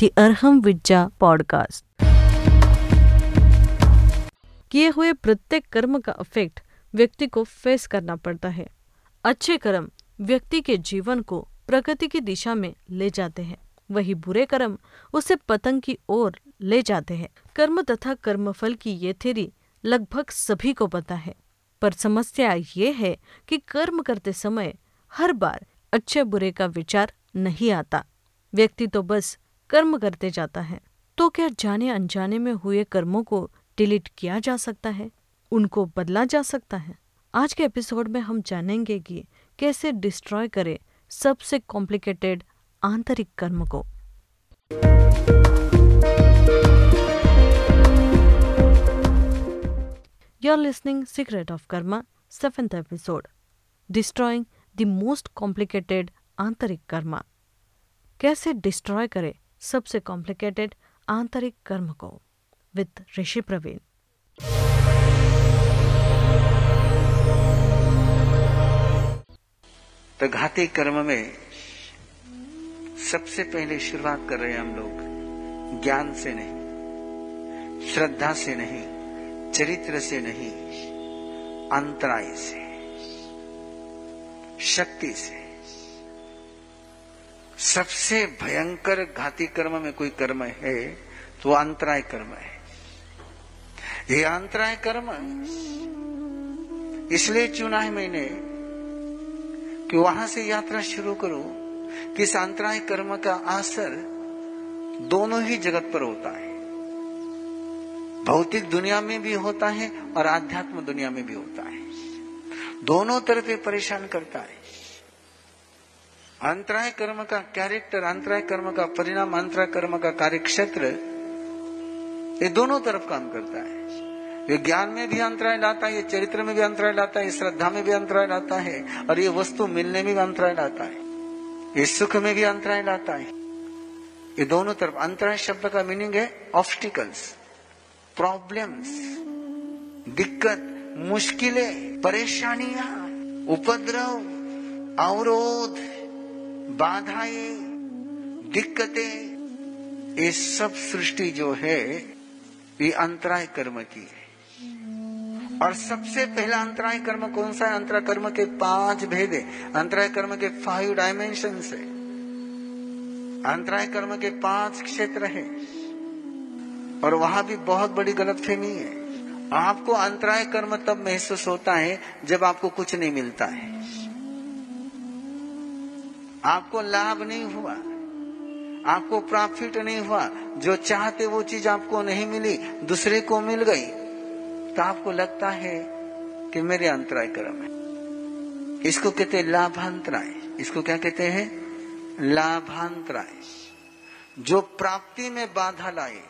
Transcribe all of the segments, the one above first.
दी Arham विज्जा podcast. किए हुए प्रत्येक कर्म का इफ़ेक्ट व्यक्ति को फेस करना पड़ता है। अच्छे कर्म व्यक्ति के जीवन को प्रगति की दिशा में ले जाते हैं। वही बुरे कर्म उसे पतंग की ओर ले जाते हैं। कर्म तथा कर्मफल की ये थेरी लगभग सभी को पता है। पर समस्या ये है कि कर्म करते समय हर बार अच्छे बुरे का विचार नहीं आता। व्यक्ति तो बस कर्म करते जाता है तो क्या जाने अनजाने में हुए कर्मों को डिलीट किया जा सकता है? उनको बदला जा सकता है? आज के एपिसोड में हम जानेंगे कि कैसे डिस्ट्रॉय करे सबसे कॉम्प्लिकेटेड आंतरिक कर्म को। You are listening secret of karma seventh episode destroying the most complicated आंतरिक कर्मा। कैसे डिस्ट्रॉय करे सबसे कॉम्प्लिकेटेड आंतरिक कर्म को विद ऋषि प्रवीण। तो घाती कर्म में सबसे पहले शुरुआत कर रहे हैं हम लोग, ज्ञान से नहीं, श्रद्धा से नहीं, चरित्र से नहीं, अंतराय से, शक्ति से। सबसे भयंकर घाती कर्म में कोई कर्म है तो अंतराय कर्म है। ये अंतराय कर्म इसलिए चुना है मैंने कि वहाँ से यात्रा शुरू करो कि इस अंतराय कर्म का असर दोनों ही जगत पर होता है। भौतिक दुनिया में भी होता है और आध्यात्म दुनिया में भी होता है। दोनों तरफ़ परेशान करता है। अंतराय कर्म का कैरेक्टर अंतराय कर्म का परिणाम अंतराय कर्म का कार्य क्षेत्र ये दोनों तरफ़ काम करता है। ये ज्ञान में भी अंतराय लाता है, ये चरित्र में भी अंतराय लाता है श्रद्धा में भी अंतराय लाता है, और ये वस्तु मिलने में भी अंतराय लाता है। ये सुख में भी अंतराय लाता है। ये दोनों तरफ़ अंतराय शब्द का मीनिंग है ऑब्स्टिकल्स प्रॉब्लम्स दिक्कत, मुश्किलें, परेशानियाँ, उपद्रव, अवरोध। बाधाएँ, दिक्कतें, ये सब सृष्टि जो है, ये अंतराय कर्म की है। और सबसे पहला अंतराय कर्म कौन सा है? अंतराय कर्म के पाँच भेद। है अंतराय कर्म के फाइव डायमेंशन है। अंतराय कर्म के पाँच क्षेत्र है। और वहाँ भी बहुत बड़ी गलतफहमी है। आपको अंतराय कर्म तब महसूस होता है जब आपको कुछ नहीं मिलता है। आपको लाभ नहीं हुआ। आपको प्रॉफिट नहीं हुआ। जो चाहते वो चीज़ आपको नहीं मिली, दूसरे को मिल गई। तो आपको लगता है कि मेरे अंतराय कर्म है। इसको कहते हैं लाभांतराय। इसको क्या कहते हैं? लाभांतराय। जो प्राप्ति में बाधा लाए,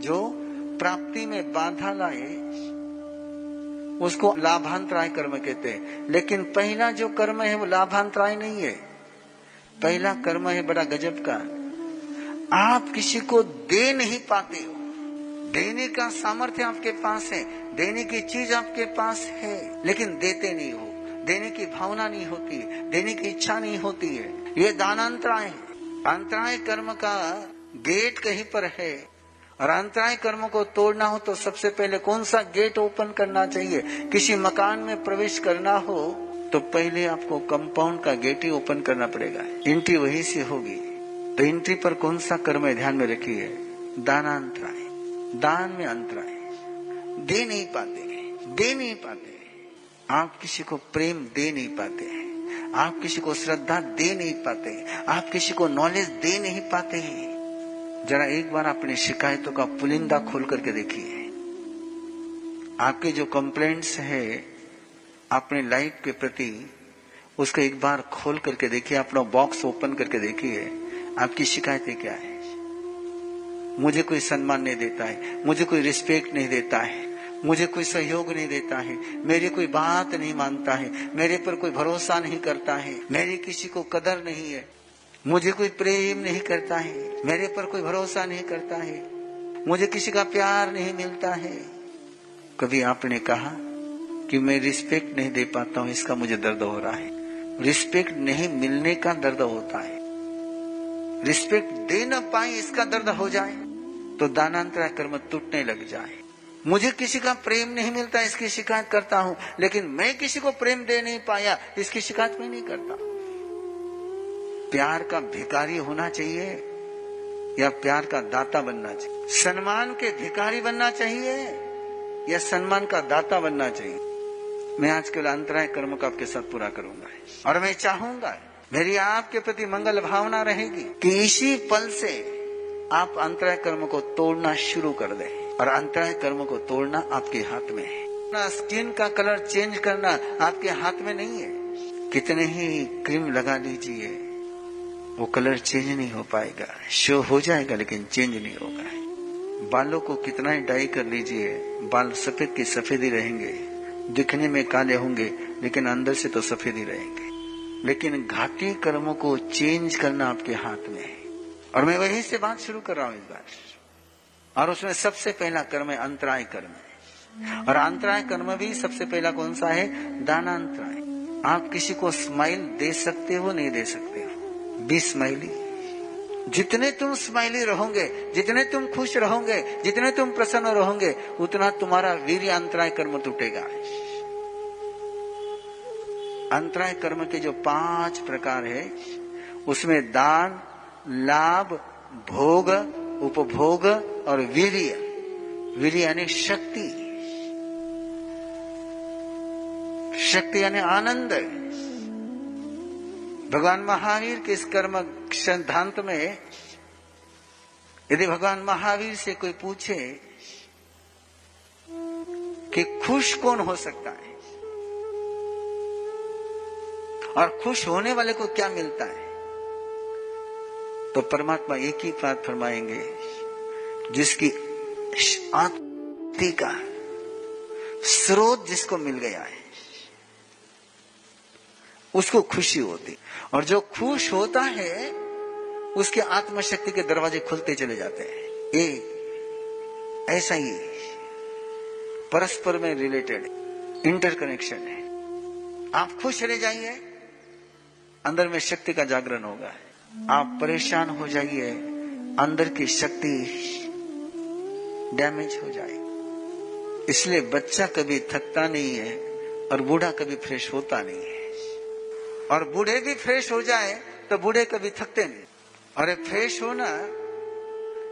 जो प्राप्ति में बाधा लाए, उसको लाभांतराय कर्म कहते हैं। लेकिन पहला जो कर्म है वो लाभांतराय नहीं है। पहला कर्म है बड़ा गजब का। आप किसी को दे नहीं पाते हो। देने का सामर्थ्य आपके पास है, देने की चीज़ आपके पास है, लेकिन देते नहीं हो। देने की भावना नहीं होती, देने की इच्छा नहीं होती है। ये दानांतराय है। अंतराय कर्म का गेट कहीं पर है, और अंतराय कर्म को तोड़ना हो तो सबसे पहले कौन सा गेट ओपन करना चाहिए? किसी मकान में प्रवेश करना हो तो पहले आपको कंपाउंड का गेट ही ओपन करना पड़ेगा। एंट्री वही से होगी। तो एंट्री पर कौन सा कर्म है ध्यान में रखिए? दानांतराय दान में अंतराय। दे नहीं पाते। दे नहीं पाते। आप किसी को प्रेम दे नहीं पाते। आप किसी को श्रद्धा दे नहीं पाते। आप किसी को नॉलेज दे नहीं पाते। हैं जरा एक बार अपनी शिकायतों का पुलिंदा खोल करके देखिए। आपके जो कंप्लेंट्स है अपने लाइफ के प्रति उसको एक बार खोल करके देखिए, अपना बॉक्स ओपन करके देखिए, आपकी शिकायतें क्या है? मुझे कोई सम्मान नहीं देता है, मुझे कोई रिस्पेक्ट नहीं देता है, मुझे कोई सहयोग नहीं देता है, मेरी कोई बात नहीं मानता है, मेरे पर कोई भरोसा नहीं करता है, मेरी किसी को कदर नहीं है, मुझे कोई प्रेम नहीं करता है, मेरे पर कोई भरोसा नहीं करता है, मुझे किसी का प्यार नहीं मिलता है। कभी आपने कहा कि मैं रिस्पेक्ट नहीं दे पाता हूँ, इसका मुझे दर्द हो रहा है। रिस्पेक्ट नहीं मिलने का दर्द होता है। रिस्पेक्ट दे न पाए, इसका दर्द हो जाए। तो दानांतरा कर्म टूटने लग जाए। मुझे किसी का प्रेम नहीं मिलता, इसकी शिकायत करता हूँ, लेकिन मैं किसी को प्रेम दे नहीं पाया, इसकी शिकायत मैं नहीं करता। प्यार का भिकारी होना चाहिए, या प्यार का दाता बनना चाहिए? सम्मान के भिकारी बनना चाहिए, या सम्मान का दाता बनना चाहिए? मैं आज के अंतराय कर्म को आपके साथ पूरा करूँगा। और मैं चाहूँगा, मेरी आपके प्रति मंगल भावना रहेगी कि इसी पल से आप अंतराय कर्म को तोड़ना शुरू कर दें। और अंतराय कर्म को तोड़ना आपके हाथ में है। अपना स्किन का कलर चेंज करना आपके हाथ में नहीं है। कितने ही क्रीम लगा लीजिए, वो कलर चेंज नहीं हो पाएगा। शो हो जाएगा, लेकिन चेंज नहीं होगा। बालों को कितना ही डाई कर लीजिए, बाल सफ़ेद के सफ़ेद ही रहेंगे। दिखने में काले होंगे, लेकिन अंदर से तो सफ़ेद ही रहेंगे। लेकिन घाटी कर्मों को चेंज करना आपके हाथ में है। और मैं वहीं से बात शुरू कर रहा हूँ इस बार। और उसमें सबसे पहला कर्म है अंतराय कर्म है। और अंतराय कर्म भी सबसे पहला कौन सा है? दानांतराय। आप किसी को स्माइल दे सकते हो, नहीं दे सकते हो। बी स्माइली जितने तुम स्माइली रहोगे, जितने तुम खुश रहोगे, जितने तुम प्रसन्न रहोगे, उतना तुम्हारा वीर अंतराय कर्म टूटेगा। अंतराय कर्म के जो पाँच प्रकार है, उसमें दान, लाभ, भोग, उपभोग और वीर्य। वीर यानी शक्ति। शक्ति यानी आनंद। भगवान महावीर के इस कर्म सिद्धांत में, यदि भगवान महावीर से कोई पूछे कि खुश कौन हो सकता है, और खुश होने वाले को क्या मिलता है तो परमात्मा एक ही बात फरमाएँगे, जिसकी आत्ति का स्रोत जिसको मिल गया है। उसको खुशी होती। और जो खुश होता है, उसके आत्मशक्ति के दरवाजे खुलते चले जाते हैं। ये, ऐसा ही परस्पर में रिलेटेड इंटरकनेक्शन है। आप खुश रह जाइए, अंदर में शक्ति का जागरण होगा। आप परेशान हो जाइए, अंदर की शक्ति डैमेज हो जाए इसलिए बच्चा कभी थकता नहीं है और बूढ़ा कभी फ्रेश होता नहीं है। और बूढ़े भी फ्रेश हो जाए तो बूढ़े कभी थकते नहीं। और फ्रेश होना,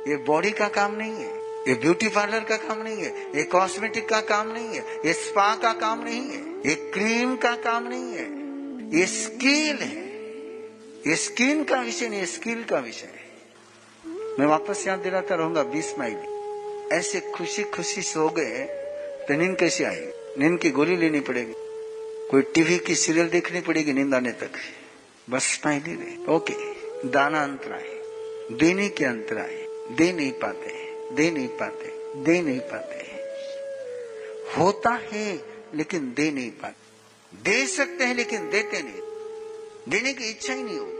ये बॉडी का काम नहीं है, ये ब्यूटी पार्लर का काम नहीं है, ये कॉस्मेटिक का काम नहीं है, ये स्पा का काम नहीं है, ये क्रीम का काम नहीं है, ये स्किल है। ये स्किन का विषय नहीं स्किल का विषय है। मैं वापस याद दिलाता रहूँगा बीस माइल। ऐसे खुशी खुशी सो गए तो नींद कैसे आएगी? नींद की गोली लेनी पड़ेगी। कोई टीवी की सीरियल देखनी पड़ेगी नींद आने तक। बस स्माइल ही रहे। ओके, दाना अंतराय देने के अंतराय दे नहीं पाते। दे नहीं पाते। दे नहीं पाते। होता है, लेकिन दे नहीं पाते। दे सकते हैं, लेकिन देते नहीं। देने की इच्छा ही नहीं होती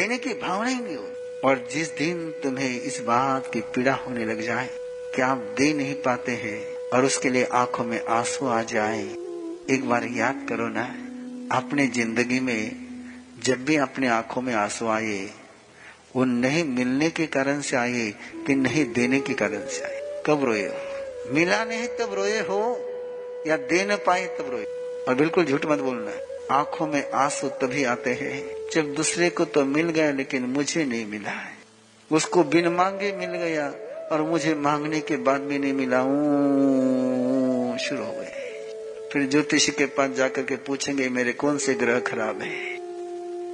देने की भावना ही नहीं होती। और जिस दिन तुम्हें इस बात की पीड़ा होने लग जाए कि आप दे नहीं पाते हैं और उसके लिए आँखों में आँसू आ जाए एक बार याद करो ना, अपने ज़िंदगी में जब भी अपने आँखों में आँसू आए, वो नहीं मिलने के कारण से आए कि नहीं देने के कारण से आए। कब रोए हो? मिला नहीं तब रोए हो, या दे न पाए तब रोए और बिल्कुल झूठ मत बोलना। आँखों में आँसू तभी आते हैं जब दूसरे को तो मिल गया, लेकिन मुझे नहीं मिला है। उसको बिन मांगे मिल गया, और मुझे मांगने के बाद भी नहीं मिला। शुरू हो गए फिर ज्योतिषी के पास जाकर के पूछेंगे मेरे कौन से ग्रह खराब है?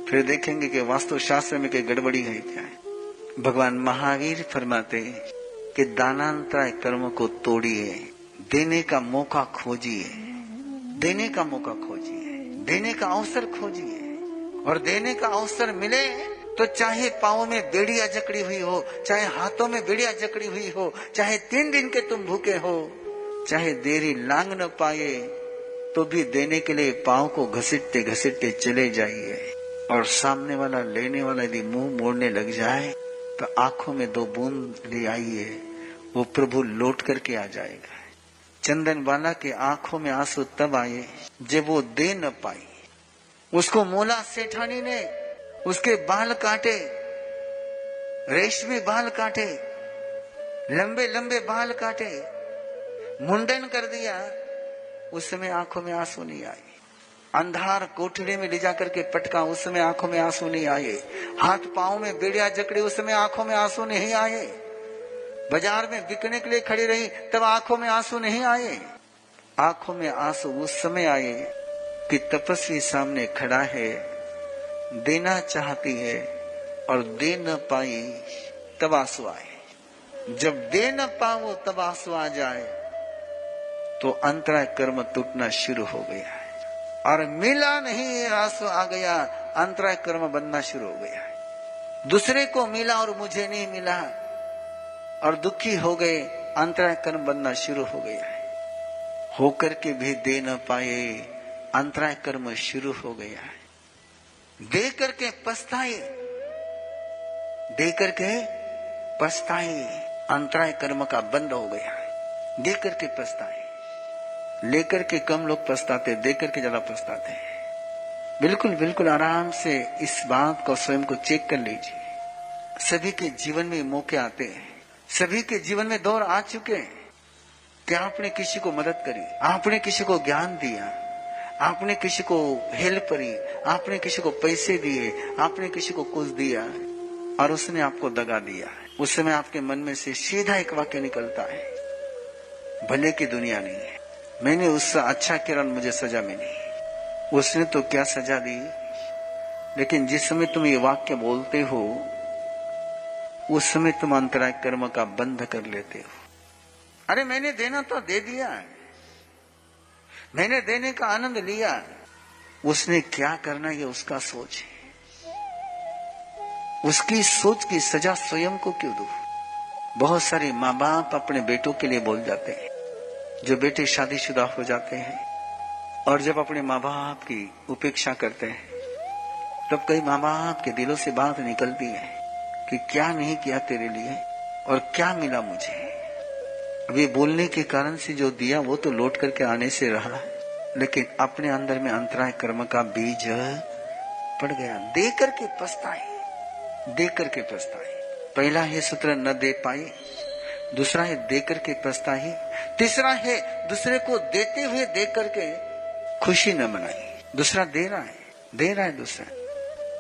फिर देखेंगे कि वास्तु शास्त्र में कोई गड़बड़ी है क्या? है भगवान महावीर फरमाते कि दानांतराय कर्म को तोड़िए, देने का मौका खोजिए, देने का मौका खोजिए, देने का अवसर खोजिए। और देने का अवसर मिले तो चाहे पाओ में बेड़िया जकड़ी हुई हो, चाहे हाथों में बेड़िया जकड़ी हुई हो, चाहे तीन दिन के तुम भूखे हो, चाहे देरी लांग न पाए तो भी देने के लिए पाओ को घसीटते घसीटते चले जाइए। और सामने वाला, लेने वाला यदि मुँह मोड़ने लग जाए तो आँखों में दो बूंद ले आइए। वो प्रभु लौट करके आ जाएगा। चंदन वाला के आँखों में आँसू तब आए जब वो दे न पाई। उसको मोला सेठानी ने उसके बाल काटे, रेशमी बाल काटे लंबे लंबे बाल काटे, मुंडन कर दिया। उस समय आँखों में आँसू नहीं आए। अंधार कोठड़ी में ले जाकर के पटका उस समय आँखों में आँसू नहीं आए। हाथ पाँव में बेड़िया जकड़े उस समय आँखों में आँसू नहीं आए। बाज़ार में बिकने के लिए खड़ी रही, तब आँखों में आँसू नहीं आए। आँखों में आँसू उस समय आए कि तपस्वी सामने खड़ा है, देना चाहती है और दे न पाई तब आँसू आए। जब दे न पाओ तब आँसू आ जाए तो अंतराय कर्म टूटना शुरू हो गया है। और मिला नहीं आँसू आ गया अंतराय कर्म बनना शुरू हो गया है। दूसरे को मिला और मुझे नहीं मिला। और दुखी हो गए अंतराय कर्म बनना शुरू हो गया है। होकर के भी दे न पाए अंतराय कर्म शुरू हो गया है। दे करके पछताए। दे करके पछताए अंतराय कर्म का बंद हो गया है। दे करके पछताए। लेकर के कम लोग पछताते दे करके ज़्यादा पछताते हैं। बिल्कुल बिल्कुल आराम से इस बात को स्वयं को चेक कर लीजिए। सभी के जीवन में मौके आते हैं। सभी के जीवन में दौर आ चुके हैं। कि आपने किसी को मदद करी? आपने किसी को ज्ञान दिया? आपने किसी को हेल्प करी? आपने किसी को पैसे दिए? आपने किसी को कुछ दिया? और उसने आपको दगा दिया। उस समय आपके मन में से सीधा एक वाक्य निकलता है, भले की दुनिया नहीं है। मैंने उससे अच्छा किरण मुझे सजा मिली। उसने तो क्या सजा दी? लेकिन जिस समय तुम ये वाक्य बोलते हो, उस समय तुम अंतराय कर्म का बंध कर लेते हो। अरे, मैंने देना तो दे दिया मैंने देने का आनंद लिया उसने क्या करना ये उसका सोच है। उसकी सोच की सजा स्वयं को क्यों दू? बहुत सारे माँ बाप अपने बेटों के लिए बोल जाते हैं। जो बेटे शादीशुदा हो जाते हैं और जब अपने माँ बाप की उपेक्षा करते हैं, तब कई माँ बाप के दिलों से बात निकलती है कि क्या नहीं किया तेरे लिए और क्या मिला मुझे। अभी बोलने के कारण से जो दिया वो तो लौट करके आने से रहा, लेकिन अपने अंदर में अंतराय कर्म का बीज पड़ गया। दे करके पछताए, दे करके पछताए। पहला है सूत्र न दे पाए दूसरा है दे करके पछताए तीसरा है दूसरे को देते हुए दे करके खुशी न मनाई। दूसरा दे रहा है। दे रहा है दूसरा।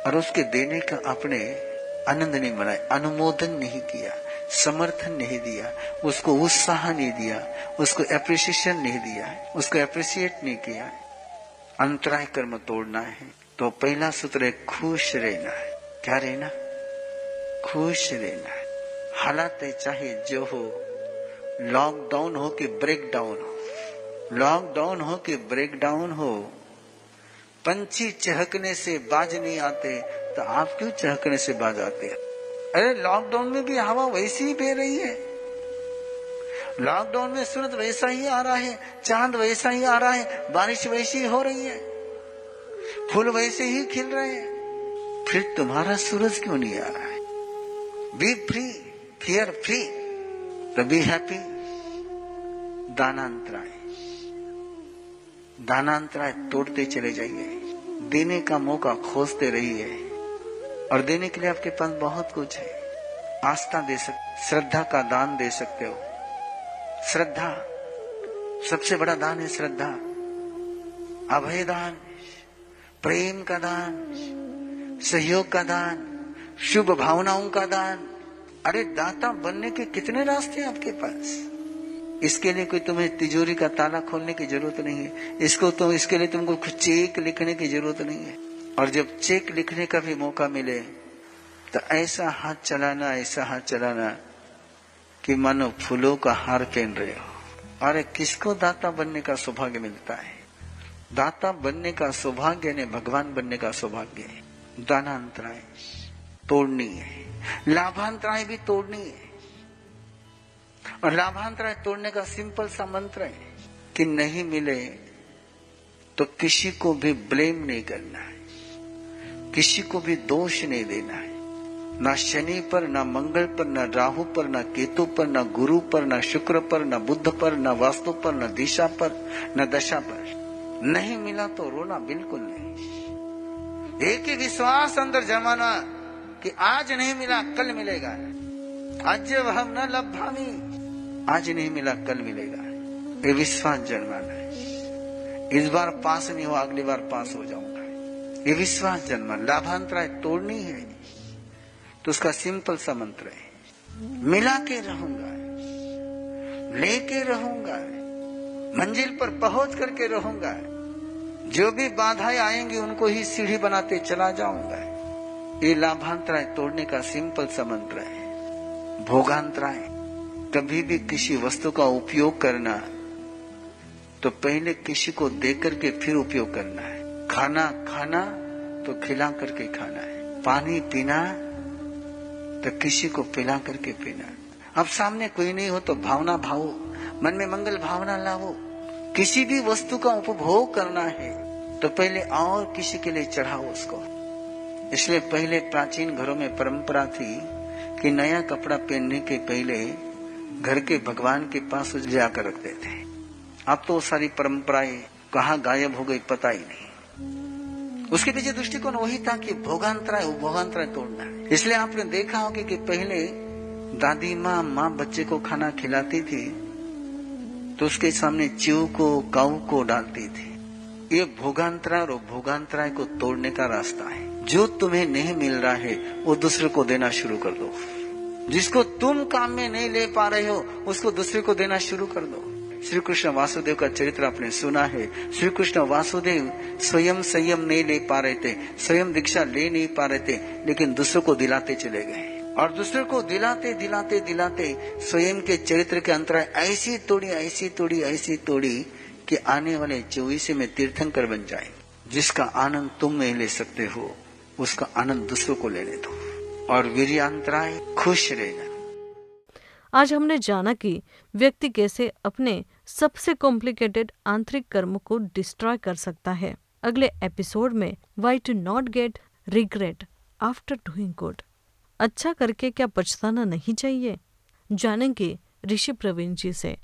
और उसके देने का अपने आनंद नहीं मनाए अनुमोदन नहीं किया, समर्थन नहीं दिया, उसको उत्साह नहीं दिया, उसको एप्रिसिएशन नहीं दिया, उसको एप्रिसिएट नहीं किया। अंतराय कर्म तोड़ना है तो पहला सूत्र है, खुश रहना है। क्या रहना? खुश रहना है। हालात चाहे जो हो लॉकडाउन हो कि ब्रेक डाउन हो। लॉकडाउन हो कि ब्रेक डाउन हो, पंछी चहकने से बाज नहीं आते तो आप क्यों चहकने से बाज आते हैं? अरे लॉकडाउन में भी हवा वैसी ही बह रही है। लॉकडाउन में सूरज वैसा ही आ रहा है, चाँद वैसा ही आ रहा है, बारिश वैसी ही हो रही है, फूल वैसे ही खिल रहे हैं। फिर तुम्हारा सूरज क्यों नहीं आ रहा है? बी फ्री फियर फ्री तो बी हैप्पी दानांतराय दानांतराय तोड़ते चले जाइए देने का मौका खोजते रहिए और देने के लिए आपके पास बहुत कुछ है आस्था दे सकते श्रद्धा का दान दे सकते हो श्रद्धा सबसे बड़ा दान है श्रद्धा अभय दान प्रेम का दान सहयोग का दान शुभ भावनाओं का दान अरे दाता बनने के कितने रास्ते हैं आपके पास? इसके लिए कोई तुम्हें तिजोरी का ताला खोलने की ज़रूरत नहीं है। इसको तो इसके लिए तुमको कुछ चेक लिखने की ज़रूरत नहीं है। और जब चेक लिखने का भी मौका मिले तो ऐसा हाथ चलाना, ऐसा हाथ चलाना कि मानो फूलों का हार पहन रहे हो। अरे किसको दाता बनने का सौभाग्य मिलता है? दाता बनने का सौभाग्य ने भगवान बनने का सौभाग्य है। दानांतराय, तोड़नी है। लाभांतराय भी तोड़नी है। और लाभांतराय तोड़ने का सिंपल सा मंत्र है कि नहीं मिले तो किसी को भी ब्लेम नहीं करना है। किसी को भी दोष नहीं देना है। ना शनि पर, ना मंगल पर, ना राहु पर, ना केतु पर, ना गुरु पर, ना शुक्र पर, ना बुद्ध पर, ना वास्तु पर, ना दिशा पर, ना दशा पर। नहीं मिला तो रोना बिल्कुल नहीं। एक ही विश्वास अंदर जमाना कि आज नहीं मिला, कल मिलेगा। आज हम न लभामी आज नहीं मिला, कल मिलेगा। ये विश्वास जन्माना है। इस बार पास नहीं हो, अगली बार पास हो जाऊँगा। ये विश्वास जन्मा, लाभांतराय तोड़नी है। तो उसका सिंपल सा मंत्र है। मिला के रहूँगा। लेके रहूँगा। मंजिल पर पहुँच करके रहूँगा। जो भी बाधाएँ आएँगी, उनको ही सीढ़ी बनाते चला जाऊँगा। ये लाभांतराय तोड़ने का सिंपल सा मंत्र है। भोगांतराय कभी भी किसी वस्तु का उपयोग करना तो पहले किसी को दे करके फिर उपयोग करना है। खाना खाना तो खिला करके खाना है। पानी पीना तो किसी को पिला करके पीना अब सामने कोई नहीं हो तो भावना भावो। मन में मंगल भावना लाओ किसी भी वस्तु का उपभोग करना है तो पहले और किसी के लिए चढ़ाओ उसको। इसलिए पहले प्राचीन घरों में परंपरा थी कि नया कपड़ा पहनने के पहले घर के भगवान के पास जाकर रखते थे अब तो सारी परंपराएँ कहा गायब हो गई पता ही नहीं। उसके पीछे दृष्टिकोण वही था कि भोगांतराय भोगांतराय तोड़ना है। इसलिए आपने देखा होगा कि पहले दादी माँ माँ बच्चे को खाना खिलाती थी तो उसके सामने चिव को, काऊ को डालती थी। ये भोगांतराय और भोगांतराय को तोड़ने का रास्ता है। जो तुम्हें नहीं मिल रहा है, वो दूसरे को देना शुरू कर दो। जिसको तुम काम में नहीं ले पा रहे हो, उसको दूसरे को देना शुरू कर दो। श्री कृष्ण वासुदेव का चरित्र आपने सुना है। श्री कृष्ण वासुदेव स्वयं संयम नहीं ले पा रहे थे, स्वयं दीक्षा ले नहीं पा रहे थे, लेकिन दूसरों को दिलाते चले गए। और दूसरे को दिलाते दिलाते दिलाते स्वयं के चरित्र के अंतराय ऐसी तोड़ी ऐसी तोड़ी ऐसी तोड़ी कि आने वाले चौबीसे में तीर्थंकर बन जाए, जिसका आनंद तुम नहीं ले सकते हो। उसका आनंद दूसरों को लेने दो और वीरियांतराय खुश रहना आज हमने जाना कि व्यक्ति कैसे अपने सबसे कॉम्प्लिकेटेड आंतरिक कर्म को डिस्ट्रॉय कर सकता है। अगले एपिसोड में why to not get regret after doing good अच्छा करके क्या पछताना नहीं चाहिए? जानेंगे ऋषि प्रवीण जी से।